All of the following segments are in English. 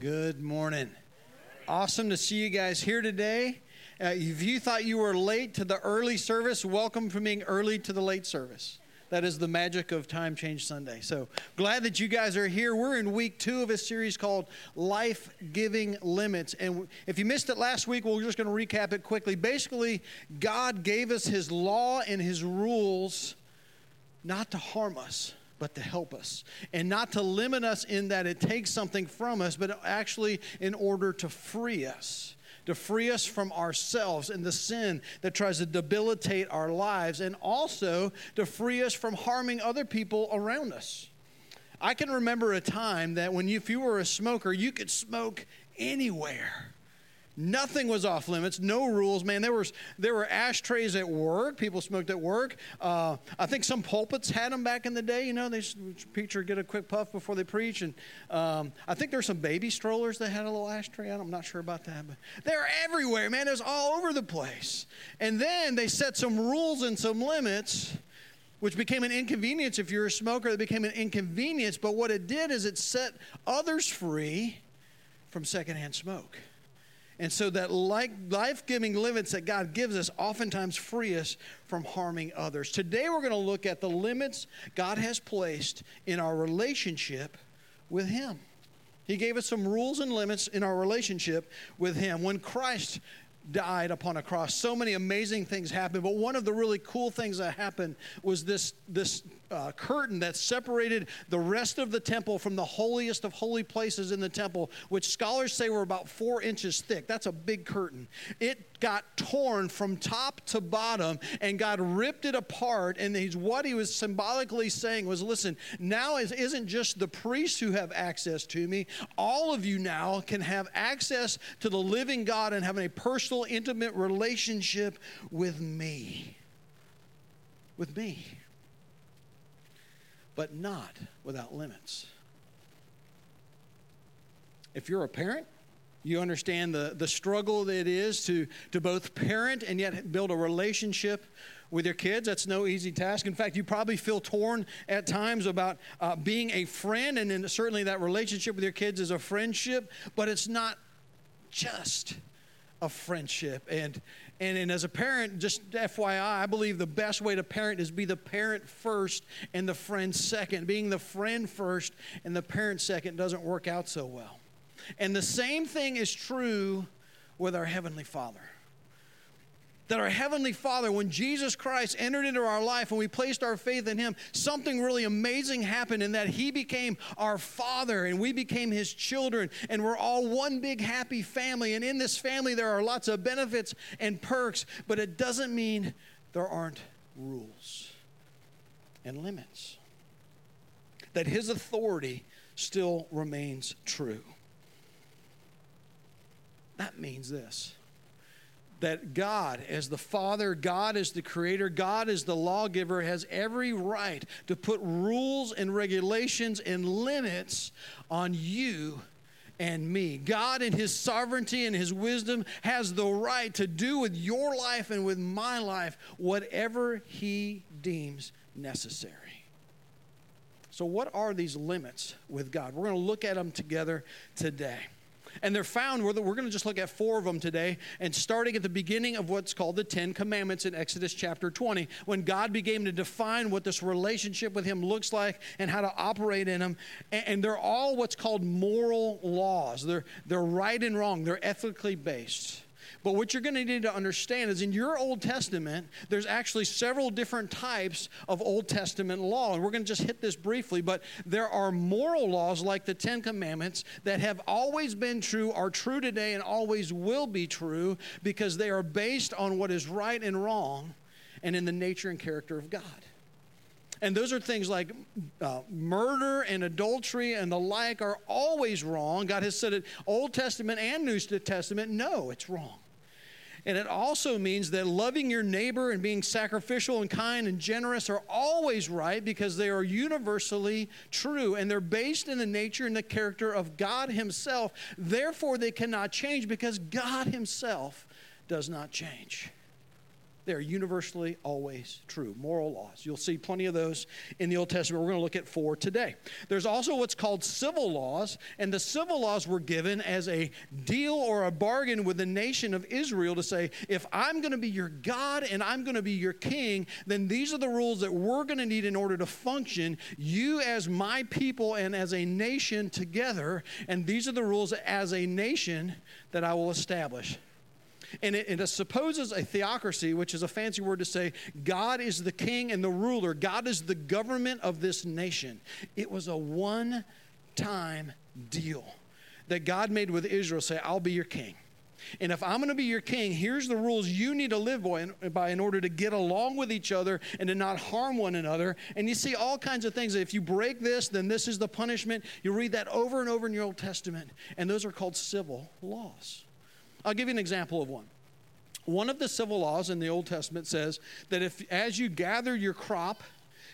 Good morning. Awesome to see you guys here today. Uh, if you thought you were late to the early service, welcome for being early to the late service. That is the magic of Time Change Sunday. So glad that you guys are here. We're in week two of a series called Life Giving Limits. And if you missed it last week, we're just going to recap it quickly. Basically, God gave us His law and His rules not to harm us but to help us. And not to limit us in that it takes something from us, but actually in order to free us. To free us from ourselves and the sin that tries to debilitate our lives, and also to free us from harming other people around us. I can remember a time that when you, if you were a smoker, you could smoke anywhere. Nothing was off limits, no rules, man. There was there were ashtrays at work. People smoked at work. Uh, I think some pulpits had them back in the day. You know, they preacher get a quick puff before they preach, and um, I think there's some baby strollers that had a little ashtray. I'm not sure about that, but they're everywhere, man. It was all over the place. And then they set some rules and some limits which became an inconvenience if you're a smoker. It became an inconvenience, but what it did is it set others free from secondhand smoke. And so that life giving limits that God gives us oftentimes free us from harming others. Today we're going to look at the limits God has placed in our relationship with Him. He gave us some rules and limits in our relationship with Him. When Christ died upon a cross, so many amazing things happened. But one of the really cool things that happened was this, this uh, curtain that separated the rest of the temple from the holiest of holy places in the temple, which scholars say were about four inches thick. That's a big curtain. It got torn from top to bottom, and God ripped it apart. And he's, what he was symbolically saying was listen, now it isn't just the priests who have access to me, all of you now can have access to the living God and having a personal, intimate relationship with me. With me but not without limits. If you're a parent, you understand the, the struggle that it is to, to both parent and yet build a relationship with your kids. That's no easy task. In fact, you probably feel torn at times about uh, being a friend, and then certainly that relationship with your kids is a friendship, but it's not just a friendship. And and, and as a parent, just FYI, I believe the best way to parent is be the parent first and the friend second. Being the friend first and the parent second doesn't work out so well. And the same thing is true with our Heavenly Father that our Heavenly Father, when Jesus Christ entered into our life and we placed our faith in Him, something really amazing happened in that He became our Father and we became His children, and we're all one big happy family. And in this family, there are lots of benefits and perks, but it doesn't mean there aren't rules and limits. That His authority still remains true. That means this that God, as the Father, God as the Creator, God as the lawgiver, has every right to put rules and regulations and limits on you and me. God, in His sovereignty and His wisdom, has the right to do with your life and with my life whatever He deems necessary. So, what are these limits with God? We're going to look at them together today. And they're found, we're, we're going to just look at four of them today, and starting at the beginning of what's called the Ten Commandments in Exodus chapter 20, when God began to define what this relationship with Him looks like and how to operate in Him. And, and they're all what's called moral laws, they're, they're right and wrong, they're ethically based. But what you're going to need to understand is in your Old Testament, there's actually several different types of Old Testament law. And we're going to just hit this briefly, but there are moral laws like the Ten Commandments that have always been true, are true today, and always will be true because they are based on what is right and wrong and in the nature and character of God. And those are things like uh, murder and adultery and the like are always wrong. God has said it, Old Testament and New Testament, no, it's wrong. And it also means that loving your neighbor and being sacrificial and kind and generous are always right because they are universally true and they're based in the nature and the character of God Himself. Therefore, they cannot change because God Himself does not change. They are universally always true. Moral laws. You'll see plenty of those in the Old Testament. We're going to look at four today. There's also what's called civil laws, and the civil laws were given as a deal or a bargain with the nation of Israel to say, if I'm going to be your God and I'm going to be your king, then these are the rules that we're going to need in order to function, you as my people and as a nation together, and these are the rules as a nation that I will establish. And it, it, supposes a theocracy, which is a fancy word to say God is the king and the ruler, God is the government of this nation. It was a one time deal that God made with Israel say, I'll be your king. And if I'm going to be your king, here's the rules you need to live by in order to get along with each other and to not harm one another. And you see all kinds of things. If you break this, then this is the punishment. You read that over and over in your Old Testament. And those are called civil laws. I'll give you an example of one. One of the civil laws in the Old Testament says that if, as you gather your crop,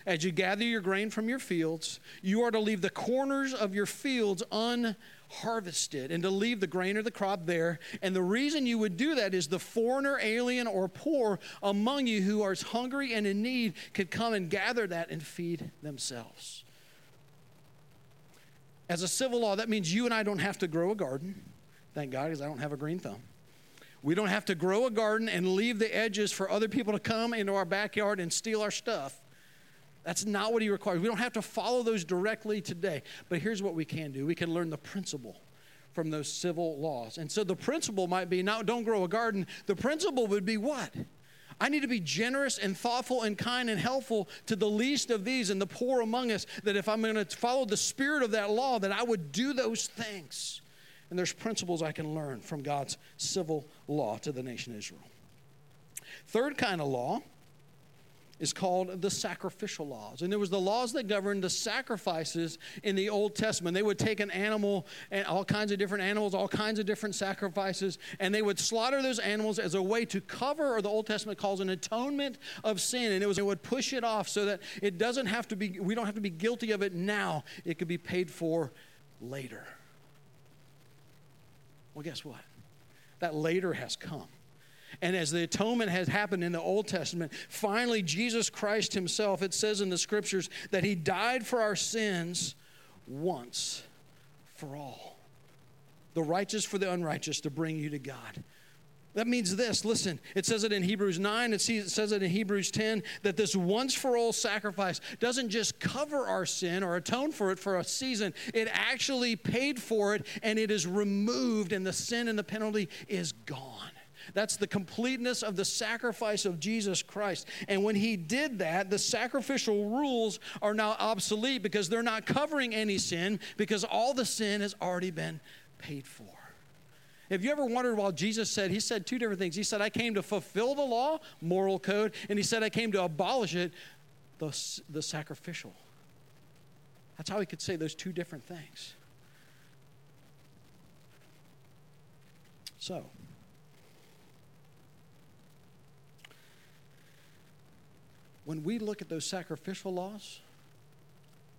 as you gather your grain from your fields, you are to leave the corners of your fields unharvested and to leave the grain or the crop there. And the reason you would do that is the foreigner, alien, or poor among you who are hungry and in need could come and gather that and feed themselves. As a civil law, that means you and I don't have to grow a garden. Thank God, because I don't have a green thumb. We don't have to grow a garden and leave the edges for other people to come into our backyard and steal our stuff. That's not what he requires. We don't have to follow those directly today. But here's what we can do we can learn the principle from those civil laws. And so the principle might be now don't grow a garden. The principle would be what? I need to be generous and thoughtful and kind and helpful to the least of these and the poor among us. That if I'm going to follow the spirit of that law, that I would do those things. And there's principles I can learn from God's civil law to the nation Israel. Third kind of law is called the sacrificial laws. And it was the laws that governed the sacrifices in the Old Testament. They would take an animal and all kinds of different animals, all kinds of different sacrifices, and they would slaughter those animals as a way to cover, or the Old Testament calls an atonement of sin. And it was it would push it off so that it doesn't have to be, we don't have to be guilty of it now. It could be paid for later. Well, guess what? That later has come. And as the atonement has happened in the Old Testament, finally, Jesus Christ Himself, it says in the scriptures that He died for our sins once for all. The righteous for the unrighteous to bring you to God. That means this listen, it says it in Hebrews 9, it says it in Hebrews 10 that this once for all sacrifice doesn't just cover our sin or atone for it for a season, it actually paid for it and it is removed, and the sin and the penalty is gone. That's the completeness of the sacrifice of Jesus Christ. And when he did that, the sacrificial rules are now obsolete because they're not covering any sin because all the sin has already been paid for. Have you ever wondered why Jesus said, He said two different things. He said, I came to fulfill the law, moral code, and He said, I came to abolish it, the, the sacrificial. That's how He could say those two different things. So, when we look at those sacrificial laws,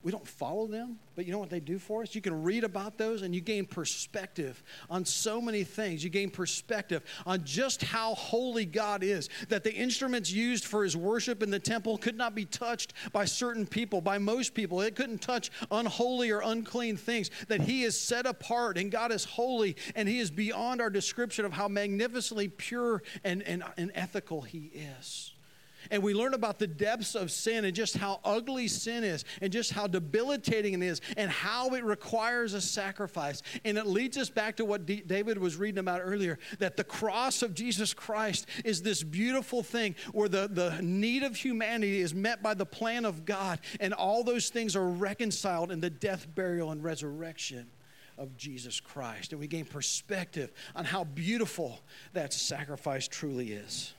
we don't follow them, but you know what they do for us? You can read about those and you gain perspective on so many things. You gain perspective on just how holy God is, that the instruments used for his worship in the temple could not be touched by certain people, by most people. It couldn't touch unholy or unclean things, that he is set apart and God is holy and he is beyond our description of how magnificently pure and, and, and ethical he is and we learn about the depths of sin and just how ugly sin is and just how debilitating it is and how it requires a sacrifice. And it leads us back to what D- David was reading about earlier that the cross of Jesus Christ is this beautiful thing where the, the need of humanity is met by the plan of God, and all those things are reconciled in the death, burial, and resurrection of Jesus Christ. And we gain perspective on how beautiful that sacrifice truly is.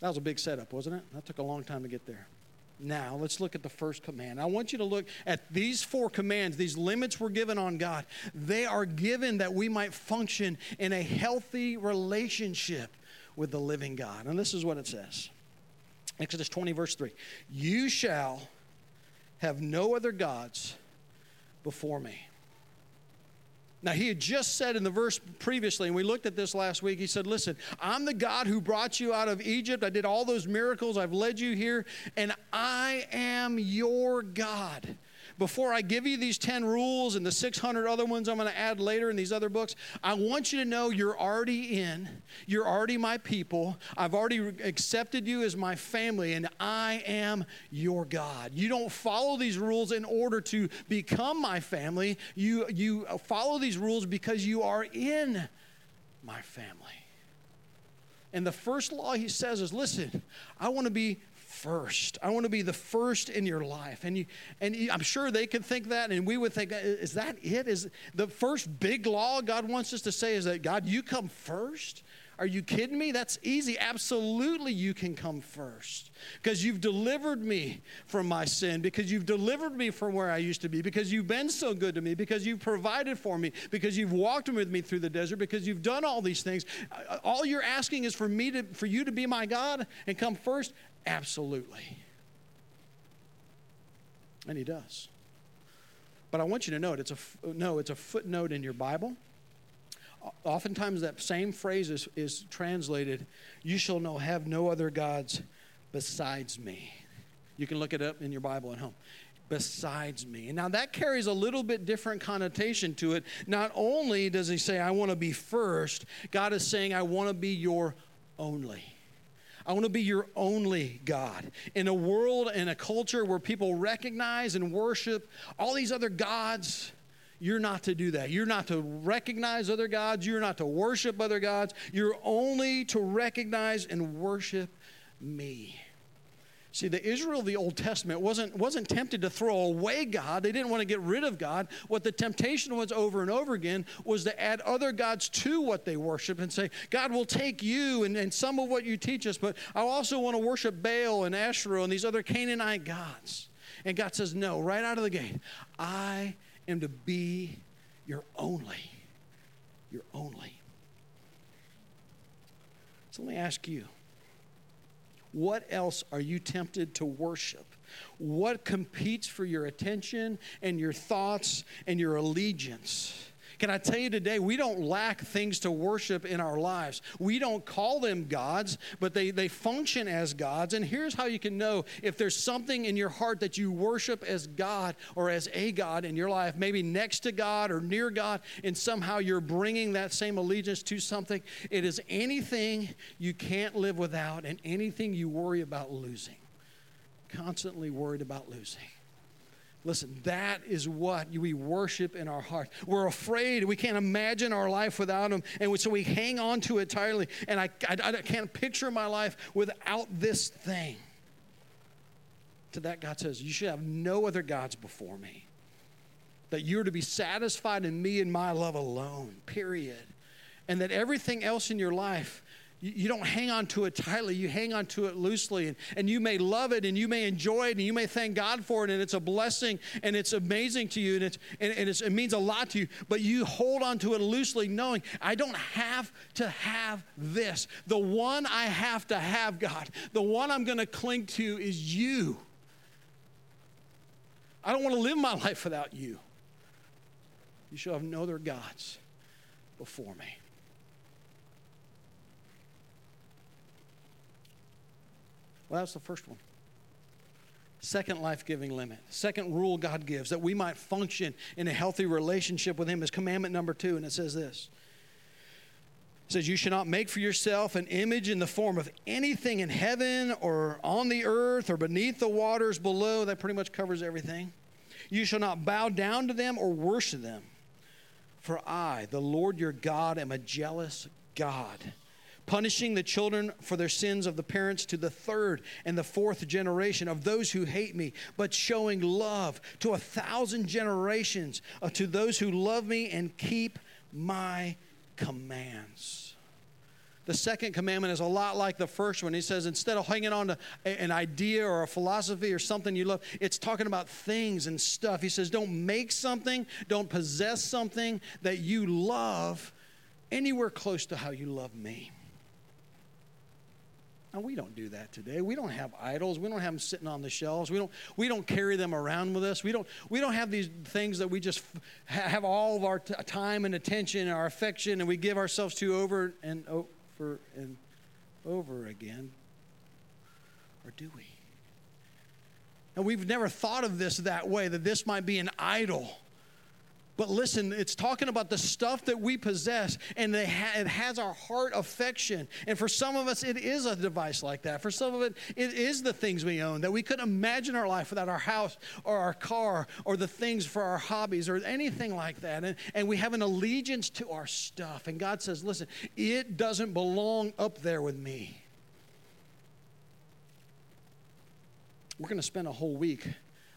That was a big setup, wasn't it? That took a long time to get there. Now, let's look at the first command. I want you to look at these four commands, these limits were given on God. They are given that we might function in a healthy relationship with the living God. And this is what it says Exodus 20, verse 3 You shall have no other gods before me. Now, he had just said in the verse previously, and we looked at this last week, he said, Listen, I'm the God who brought you out of Egypt. I did all those miracles. I've led you here, and I am your God before I give you these 10 rules and the 600 other ones I'm going to add later in these other books, I want you to know you're already in. You're already my people. I've already accepted you as my family, and I am your God. You don't follow these rules in order to become my family. You, you follow these rules because you are in my family. And the first law he says is listen, I want to be first. I want to be the first in your life. And you, and I'm sure they could think that, and we would think, uh, is that it? Is the first big law God wants us to say is that God, you come first? Are you kidding me? That's easy. Absolutely, you can come first because you've delivered me from my sin, because you've delivered me from where I used to be, because you've been so good to me, because you've provided for me, because you've walked with me through the desert, because you've done all these things. Uh, all you're asking is for me to, for you to be my God and come first. Absolutely. And he does. But I want you to it. It's a no. It's a footnote in your Bible. Oftentimes, that same phrase is, is translated, "You shall know have no other gods besides me." You can look it up in your Bible at home. Besides me. And now that carries a little bit different connotation to it. Not only does he say, I want to be first, God is saying, I want to be your only. I want to be your only God. In a world and a culture where people recognize and worship all these other gods, you're not to do that. You're not to recognize other gods. You're not to worship other gods. You're only to recognize and worship me. See, the Israel of the Old Testament wasn't, wasn't tempted to throw away God. They didn't want to get rid of God. What the temptation was over and over again was to add other gods to what they worship and say, God will take you and, and some of what you teach us, but I also want to worship Baal and Asherah and these other Canaanite gods. And God says, No, right out of the gate, I am to be your only. Your only. So let me ask you what else are you tempted to worship? What competes for your attention and your thoughts and your allegiance? Can I tell you today, we don't lack things to worship in our lives. We don't call them gods, but they, they function as gods. And here's how you can know if there's something in your heart that you worship as God or as a God in your life, maybe next to God or near God, and somehow you're bringing that same allegiance to something. It is anything you can't live without and anything you worry about losing. Constantly worried about losing. Listen, that is what we worship in our heart. We're afraid. We can't imagine our life without Him. And so we hang on to it tightly. And I, I, I can't picture my life without this thing. To that, God says, You should have no other gods before me. That you're to be satisfied in me and my love alone, period. And that everything else in your life you don't hang on to it tightly, you hang on to it loosely. And, and you may love it and you may enjoy it and you may thank God for it and it's a blessing and it's amazing to you and, it's, and, and it's, it means a lot to you. But you hold on to it loosely, knowing I don't have to have this. The one I have to have, God, the one I'm going to cling to is you. I don't want to live my life without you. You shall have no other gods before me. Well, that's the first one. Second life giving limit. Second rule God gives that we might function in a healthy relationship with Him is commandment number two, and it says this. It says, You should not make for yourself an image in the form of anything in heaven or on the earth or beneath the waters below. That pretty much covers everything. You shall not bow down to them or worship them. For I, the Lord your God, am a jealous God punishing the children for their sins of the parents to the third and the fourth generation of those who hate me, but showing love to a thousand generations uh, to those who love me and keep my commands. The second commandment is a lot like the first one. He says, instead of hanging on to an idea or a philosophy or something you love, it's talking about things and stuff. He says, don't make something, don't possess something that you love anywhere close to how you love me. And we don't do that today. We don't have idols. We don't have them sitting on the shelves. We don't, we don't carry them around with us. We don't, we don't have these things that we just have all of our t- time and attention and our affection and we give ourselves to over and over and over again. Or do we? And we've never thought of this that way, that this might be an idol. But listen, it's talking about the stuff that we possess, and it has our heart affection. And for some of us, it is a device like that. For some of it, it is the things we own that we couldn't imagine our life without our house or our car or the things for our hobbies or anything like that. And, and we have an allegiance to our stuff. And God says, listen, it doesn't belong up there with me. We're going to spend a whole week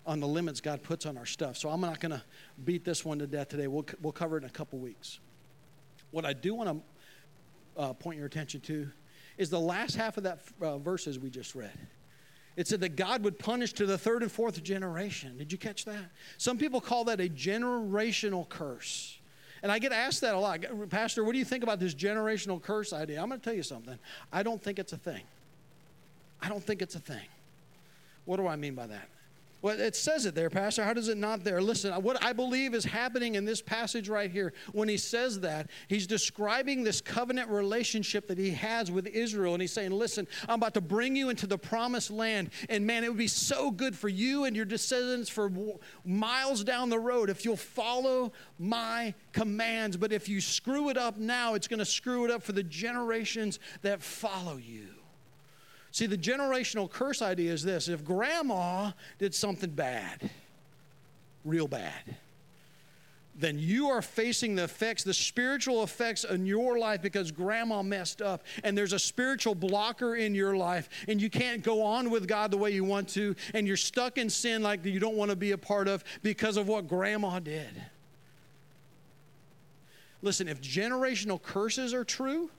on the limits God puts on our stuff. So I'm not going to beat this one to death today. We'll, we'll cover it in a couple weeks. What I do want to uh, point your attention to is the last half of that uh, verses we just read. It said that God would punish to the third and fourth generation. Did you catch that? Some people call that a generational curse. And I get asked that a lot. Pastor, what do you think about this generational curse idea? I'm going to tell you something. I don't think it's a thing. I don't think it's a thing. What do I mean by that? Well, it says it there, Pastor. How does it not there? Listen, what I believe is happening in this passage right here, when he says that, he's describing this covenant relationship that he has with Israel. And he's saying, Listen, I'm about to bring you into the promised land. And man, it would be so good for you and your descendants for miles down the road if you'll follow my commands. But if you screw it up now, it's going to screw it up for the generations that follow you. See, the generational curse idea is this if grandma did something bad, real bad, then you are facing the effects, the spiritual effects in your life because grandma messed up. And there's a spiritual blocker in your life, and you can't go on with God the way you want to, and you're stuck in sin like you don't want to be a part of because of what grandma did. Listen, if generational curses are true,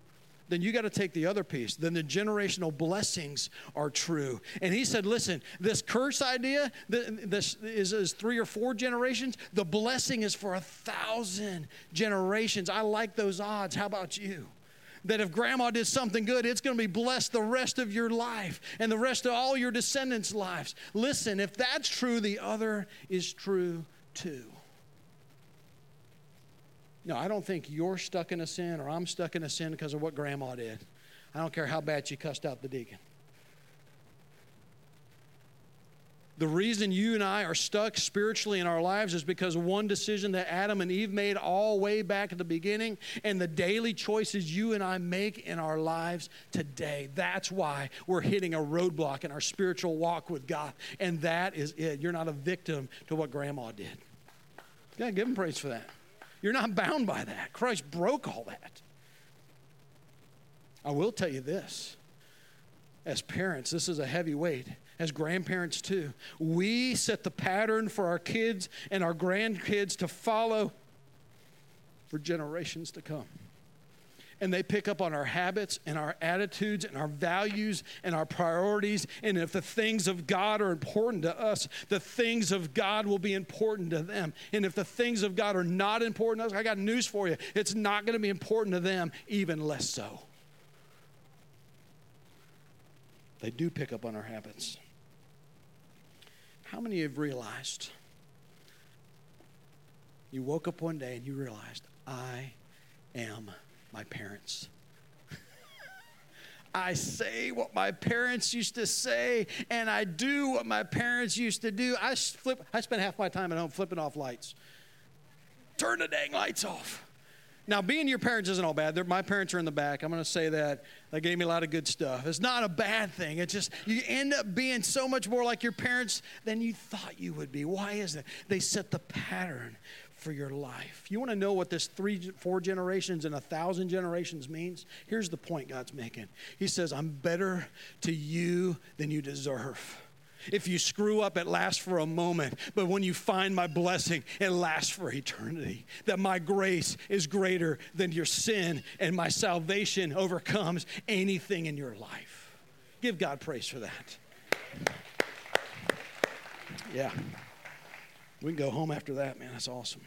then you got to take the other piece. Then the generational blessings are true. And he said, listen, this curse idea, this is, is three or four generations. The blessing is for a thousand generations. I like those odds. How about you? that if grandma did something good, it's going to be blessed the rest of your life and the rest of all your descendants' lives. Listen, if that's true, the other is true too. No, I don't think you're stuck in a sin or I'm stuck in a sin because of what grandma did. I don't care how bad she cussed out the deacon. The reason you and I are stuck spiritually in our lives is because one decision that Adam and Eve made all way back at the beginning and the daily choices you and I make in our lives today. That's why we're hitting a roadblock in our spiritual walk with God. And that is it. You're not a victim to what grandma did. Yeah, give him praise for that. You're not bound by that. Christ broke all that. I will tell you this as parents, this is a heavy weight. As grandparents, too, we set the pattern for our kids and our grandkids to follow for generations to come and they pick up on our habits and our attitudes and our values and our priorities. And if the things of God are important to us, the things of God will be important to them. And if the things of God are not important to us, I got news for you. It's not going to be important to them, even less so. They do pick up on our habits. How many have realized? You woke up one day and you realized, I am my parents. I say what my parents used to say, and I do what my parents used to do. I flip. I spend half my time at home flipping off lights. Turn the dang lights off. Now, being your parents isn't all bad. They're, my parents are in the back. I'm going to say that. They gave me a lot of good stuff. It's not a bad thing. It's just you end up being so much more like your parents than you thought you would be. Why is that? They set the pattern for your life. You want to know what this three, four generations and a thousand generations means? Here's the point God's making He says, I'm better to you than you deserve. If you screw up, it lasts for a moment. But when you find my blessing, it lasts for eternity. That my grace is greater than your sin, and my salvation overcomes anything in your life. Give God praise for that. Yeah. We can go home after that, man. That's awesome.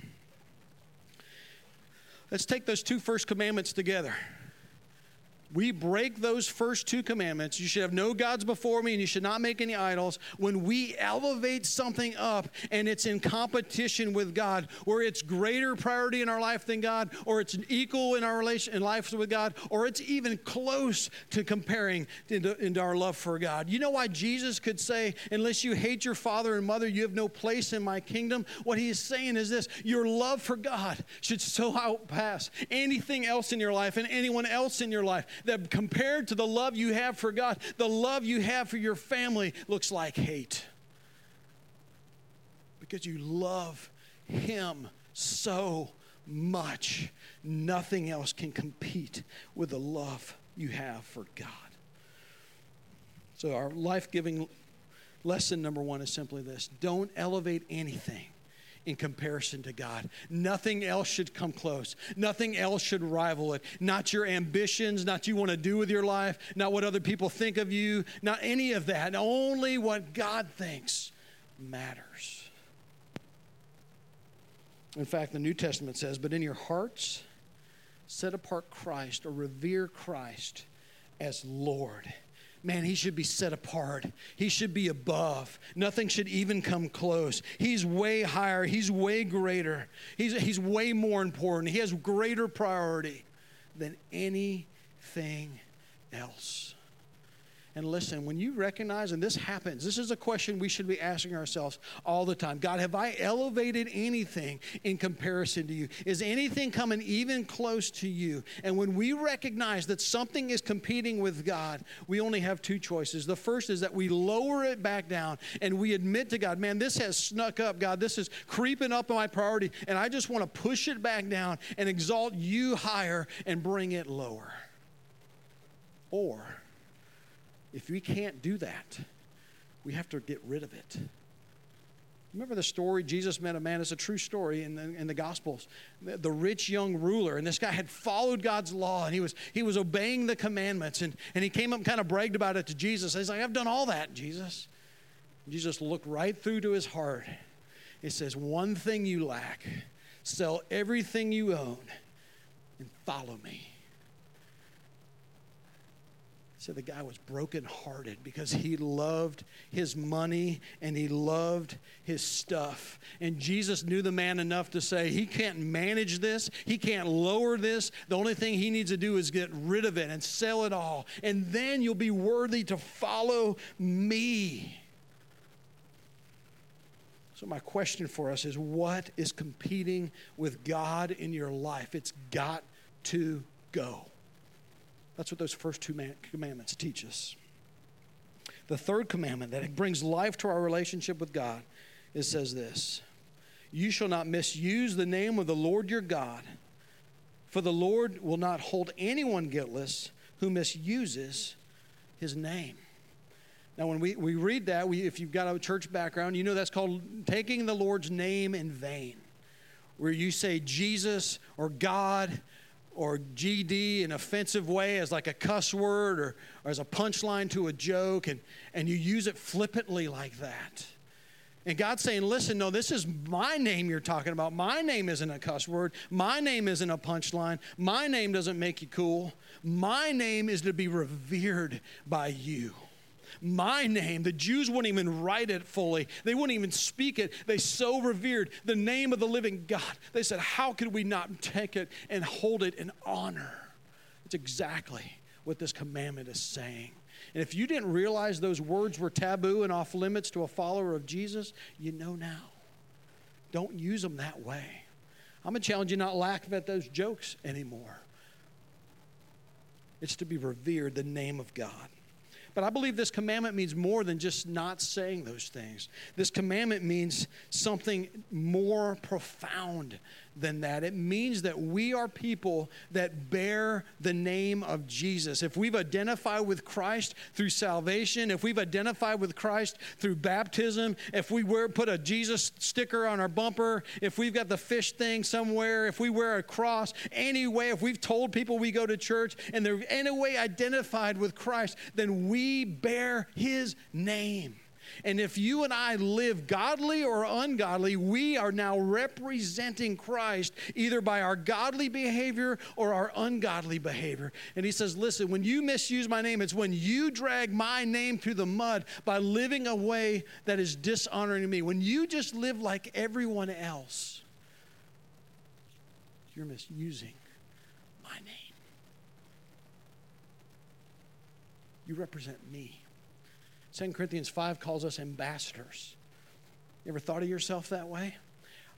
Let's take those two first commandments together we break those first two commandments. You should have no gods before me and you should not make any idols. When we elevate something up and it's in competition with god or it's greater priority in our life than god or it's equal in our relation in life with god or it's even close to comparing into, into our love for god. You know why jesus could say unless you hate your father and mother you have no place in my kingdom? What he is saying is this your love for god should so outpass anything else in your life and anyone else in your life that compared to the love you have for God, the love you have for your family looks like hate. Because you love Him so much, nothing else can compete with the love you have for God. So, our life giving lesson number one is simply this don't elevate anything in comparison to God. Nothing else should come close. Nothing else should rival it. Not your ambitions, not you want to do with your life, not what other people think of you, not any of that. Only what God thinks matters. In fact, the New Testament says, But in your hearts, set apart Christ or revere Christ as Lord man, he should be set apart. He should be above. Nothing should even come close. He's way higher. He's way greater. He's, he's way more important. He has greater priority than anything else. And listen, when you recognize, and this happens, this is a question we should be asking ourselves all the time God, have I elevated anything in comparison to you? Is anything coming even close to you? And when we recognize that something is competing with God, we only have two choices. The first is that we lower it back down and we admit to God, man, this has snuck up, God. This is creeping up in my priority, and I just want to push it back down and exalt you higher and bring it lower. Or, if we can't do that, we have to get rid of it. Remember the story? Jesus met a man, it's a true story in the, in the Gospels. The, the, rich young ruler, and this guy had followed God's law and he was, he was obeying the commandments. And, and he came up and kind of bragged about it to Jesus. He's like, I've done all that, Jesus. Jesus looked right through to his heart. He says, One thing you lack sell everything you own and follow me said the guy was brokenhearted because he loved his money and he loved his stuff. And Jesus knew the man enough to say, he can't manage this, he can't lower this. The only thing he needs to do is get rid of it and sell it all. And then you'll be worthy to follow me. So, my question for us is what is competing with God in your life? It's got to go. That's what those first two commandments teach us. The third commandment that brings life to our relationship with God it says this You shall not misuse the name of the Lord your God, for the Lord will not hold anyone guiltless who misuses his name. Now, when we, we read that, we, if you've got a church background, you know that's called taking the Lord's name in vain, where you say Jesus or God or GD in offensive way as like a cuss word or, or as a punchline to a joke, and, and you use it flippantly like that. And God's saying, listen, no, this is my name you're talking about. My name isn't a cuss word. My name isn't a punchline. My name doesn't make you cool. My name is to be revered by you my name. The Jews wouldn't even write it fully, they wouldn't even speak it. They so revered the name of the living God. They said, How could we not take it and hold it in honor? It's exactly what this commandment is saying. And if you didn't realize those words were taboo and off limits to a follower of Jesus, you know now. Don't use them that way. I'm going to challenge you not laugh at those jokes anymore. It's to be revered, the name of God. But I believe this commandment means more than just not saying those things. This commandment means something more profound than that. It means that we are people that bear the name of Jesus. If we've identified with Christ through salvation, if we've identified with Christ through baptism, if we wear, put a Jesus sticker on our bumper, if we've got the fish thing somewhere, if we wear a cross, anyway, if we've told people we go to church and they're any way identified with Christ, then we bear his name. And if you and I live godly or ungodly, we are now representing Christ either by our godly behavior or our ungodly behavior. And he says, Listen, when you misuse my name, it's when you drag my name through the mud by living a way that is dishonoring me. When you just live like everyone else, you're misusing my name. You represent me. 2 Corinthians 5 calls us ambassadors. You ever thought of yourself that way?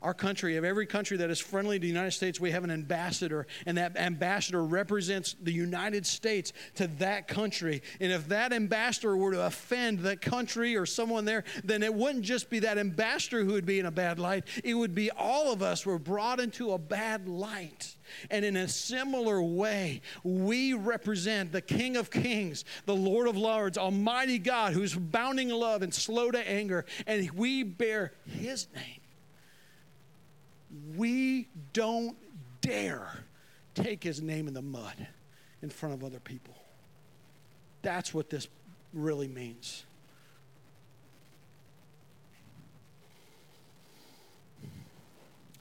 Our country, of every country that is friendly to the United States, we have an ambassador, and that ambassador represents the United States to that country. And if that ambassador were to offend that country or someone there, then it wouldn't just be that ambassador who would be in a bad light, it would be all of us were brought into a bad light. And in a similar way, we represent the King of Kings, the Lord of Lords, Almighty God, who's bounding love and slow to anger, and we bear His name we don't dare take his name in the mud in front of other people. That's what this really means.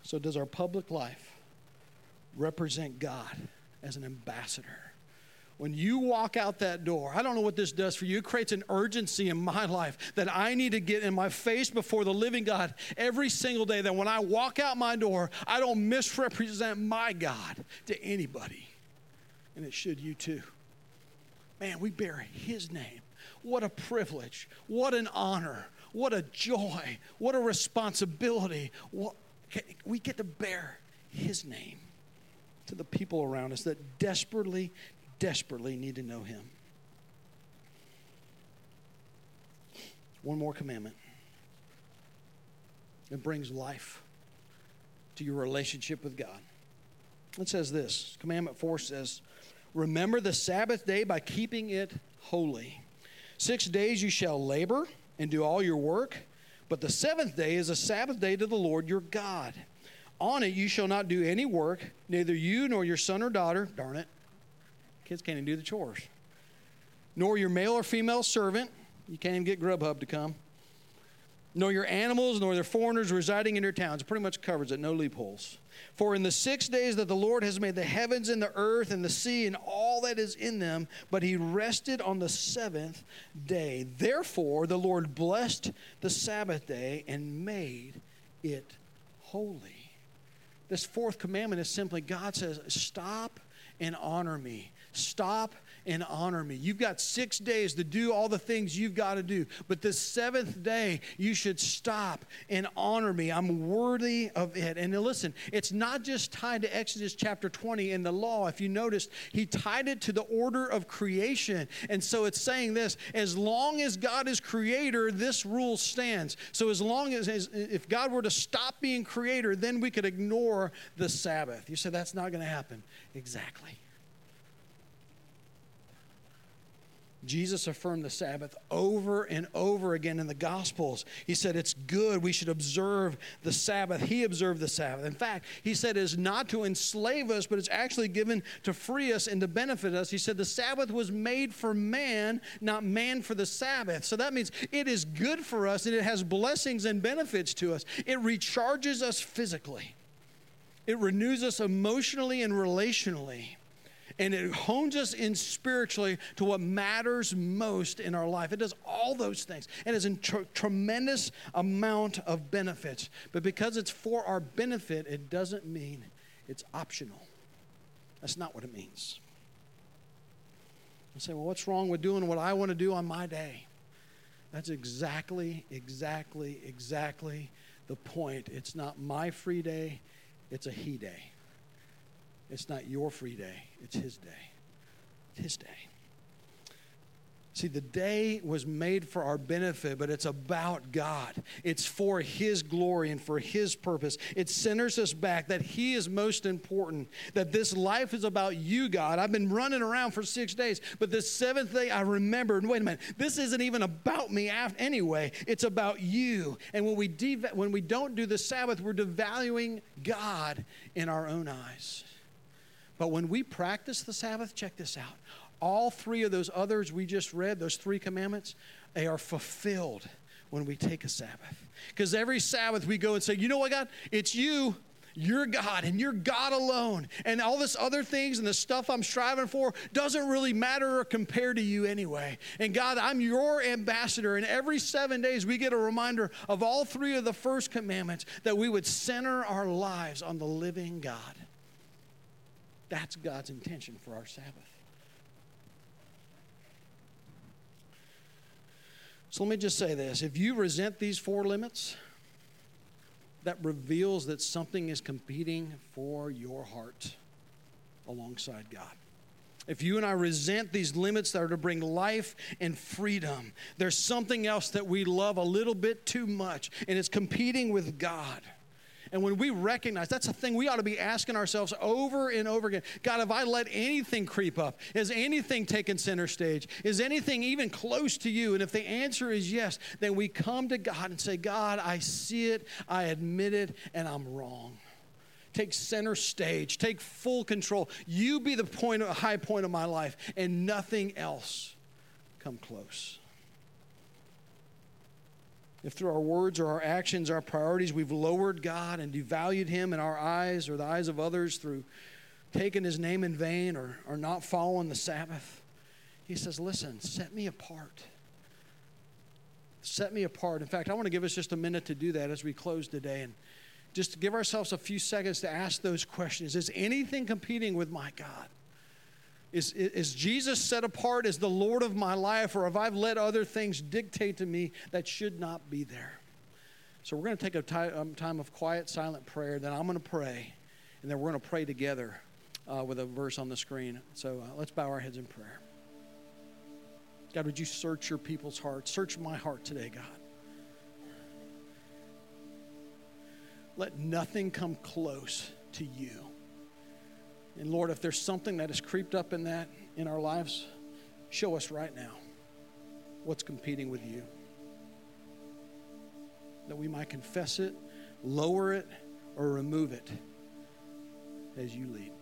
So, does our public life represent God as an ambassador? When you walk out that door, I don't know what this does for you. It creates an urgency in my life that I need to get in my face before the living God every single day. That when I walk out my door, I don't misrepresent my God to anybody. And it should you too. Man, we bear His name. What a privilege. What an honor. What a joy. What a responsibility. What, we get to bear His name to the people around us that desperately desperately need to know Him. One more commandment. It brings life to your relationship with God. It says this Commandment 4 says, Remember the Sabbath day by keeping it holy. Six days you shall labor and do all your work, but the seventh day is a Sabbath day to the Lord your God. On it you shall not do any work, neither you nor your son or daughter, darn it, Kids can't even do the chores. Nor your male or female servant. You can't even get Grubhub to come. Nor your animals, nor their foreigners residing in your towns. It pretty much covers it, no loopholes. For in the six days that the Lord has made the heavens and the earth and the sea and all that is in them, but he rested on the seventh day. Therefore, the Lord blessed the Sabbath day and made it holy. This fourth commandment is simply God says, Stop and honor me. Stop and honor me. You've got six days to do all the things you've got to do, but the seventh day, you should stop and honor me. I'm worthy of it. And listen, it's not just tied to Exodus chapter 20 in the law. If you notice, he tied it to the order of creation. And so it's saying this as long as God is creator, this rule stands. So as long as, as if God were to stop being creator, then we could ignore the Sabbath. You said that's not going to happen. Exactly. Jesus affirmed the Sabbath over and over again in the Gospels. He said it's good. We should observe the Sabbath. He observed the Sabbath. In fact, he said it's not to enslave us, but it's actually given to free us and to benefit us. He said the Sabbath was made for man, not man for the Sabbath. So that means it is good for us and it has blessings and benefits to us. It recharges us physically, it renews us emotionally and relationally and it hones us in spiritually to what matters most in our life. It does all those things and has a tr- tremendous amount of benefits. But because it's for our benefit, it doesn't mean it's optional. That's not what it means. You say, well, what's wrong with doing what I want to do on my day? That's exactly, exactly, exactly the point. It's not my free day, it's a he day. It's not your free day, it's His day. It's his day. See, the day was made for our benefit, but it's about God. It's for His glory and for His purpose. It centers us back that He is most important, that this life is about you, God. I've been running around for six days, but the seventh day I remembered wait a minute, this isn't even about me anyway. It's about you. And when we, dev- when we don't do the Sabbath, we're devaluing God in our own eyes. But when we practice the Sabbath, check this out. All three of those others we just read, those three commandments, they are fulfilled when we take a Sabbath. Because every Sabbath we go and say, you know what, God? It's you. You're God and you're God alone. And all this other things and the stuff I'm striving for doesn't really matter or compare to you anyway. And God, I'm your ambassador. And every seven days we get a reminder of all three of the first commandments that we would center our lives on the living God. That's God's intention for our Sabbath. So let me just say this if you resent these four limits, that reveals that something is competing for your heart alongside God. If you and I resent these limits that are to bring life and freedom, there's something else that we love a little bit too much, and it's competing with God. And when we recognize that's a thing we ought to be asking ourselves over and over again God, have I let anything creep up? Has anything taken center stage? Is anything even close to you? And if the answer is yes, then we come to God and say, God, I see it, I admit it, and I'm wrong. Take center stage, take full control. You be the point, high point of my life, and nothing else come close if through our words or our actions, our priorities, we've lowered God and devalued Him in our eyes or the eyes of others through taking His name in vain or, or not following the Sabbath, He says, Listen, set me apart. Set me apart. In fact, I want to give us just a minute to do that as we close today and just give ourselves a few seconds to ask those questions. Is anything competing with my God? Is, is Jesus set apart as the Lord of my life, or have I let other things dictate to me that should not be there? So we're going to take a time, um, time of quiet, silent prayer. Then I'm going to pray, and then we're going to pray together uh, with a verse on the screen. So uh, let's bow our heads in prayer. God, would you search your people's hearts? Search my heart today, God. Let nothing come close to you. And Lord, if there's something that has creeped up in that in our lives, show us right now what's competing with you. That we might confess it, lower it, or remove it as you lead.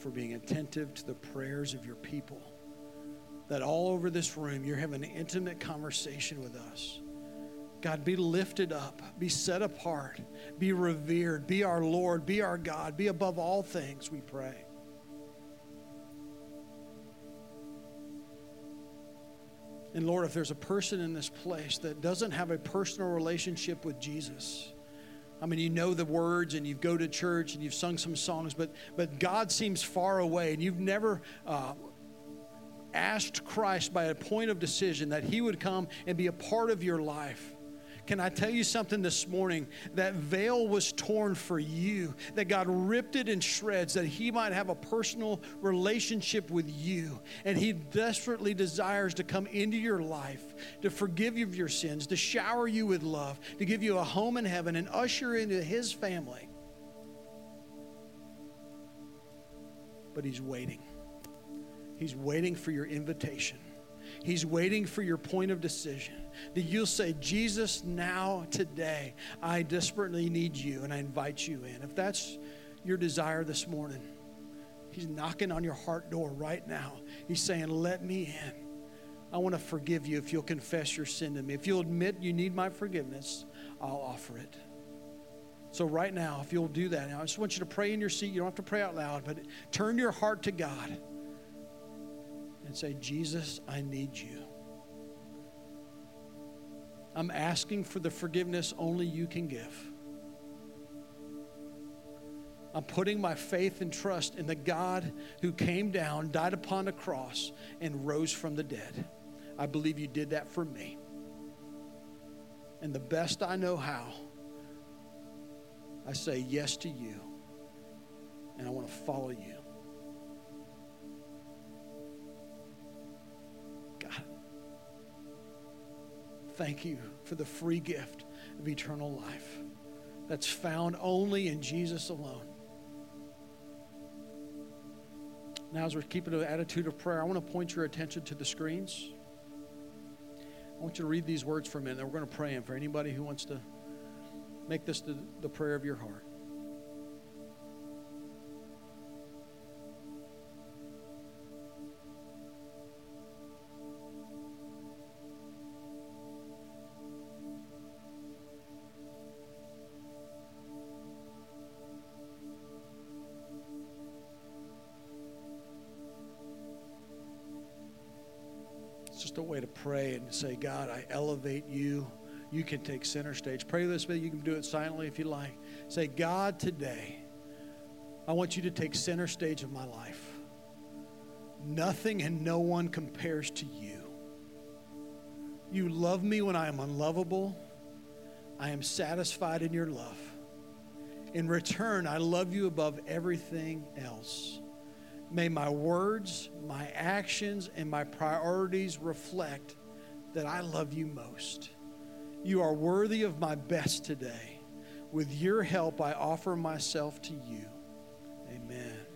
For being attentive to the prayers of your people. That all over this room, you're having an intimate conversation with us. God, be lifted up, be set apart, be revered, be our Lord, be our God, be above all things, we pray. And Lord, if there's a person in this place that doesn't have a personal relationship with Jesus, I mean, you know the words and you go to church and you've sung some songs, but, but God seems far away and you've never uh, asked Christ by a point of decision that He would come and be a part of your life. Can I tell you something this morning? That veil was torn for you, that God ripped it in shreds, that He might have a personal relationship with you. And He desperately desires to come into your life, to forgive you of your sins, to shower you with love, to give you a home in heaven, and usher into His family. But He's waiting. He's waiting for your invitation. He's waiting for your point of decision. That you'll say, Jesus, now, today, I desperately need you, and I invite you in. If that's your desire this morning, He's knocking on your heart door right now. He's saying, Let me in. I want to forgive you if you'll confess your sin to me. If you'll admit you need my forgiveness, I'll offer it. So, right now, if you'll do that, now I just want you to pray in your seat. You don't have to pray out loud, but turn your heart to God and say, Jesus, I need you. I'm asking for the forgiveness only you can give. I'm putting my faith and trust in the God who came down, died upon a cross, and rose from the dead. I believe you did that for me. And the best I know how, I say yes to you. And I want to follow you. Thank you for the free gift of eternal life that's found only in Jesus alone. Now, as we're keeping an attitude of prayer, I want to point your attention to the screens. I want you to read these words for a minute. We're going to pray them for anybody who wants to make this the, the prayer of your heart. Just a way to pray and say, God, I elevate you. You can take center stage. Pray this way. You can do it silently if you like. Say, God, today, I want you to take center stage of my life. Nothing and no one compares to you. You love me when I am unlovable. I am satisfied in your love. In return, I love you above everything else. May my words, my actions, and my priorities reflect that I love you most. You are worthy of my best today. With your help, I offer myself to you. Amen.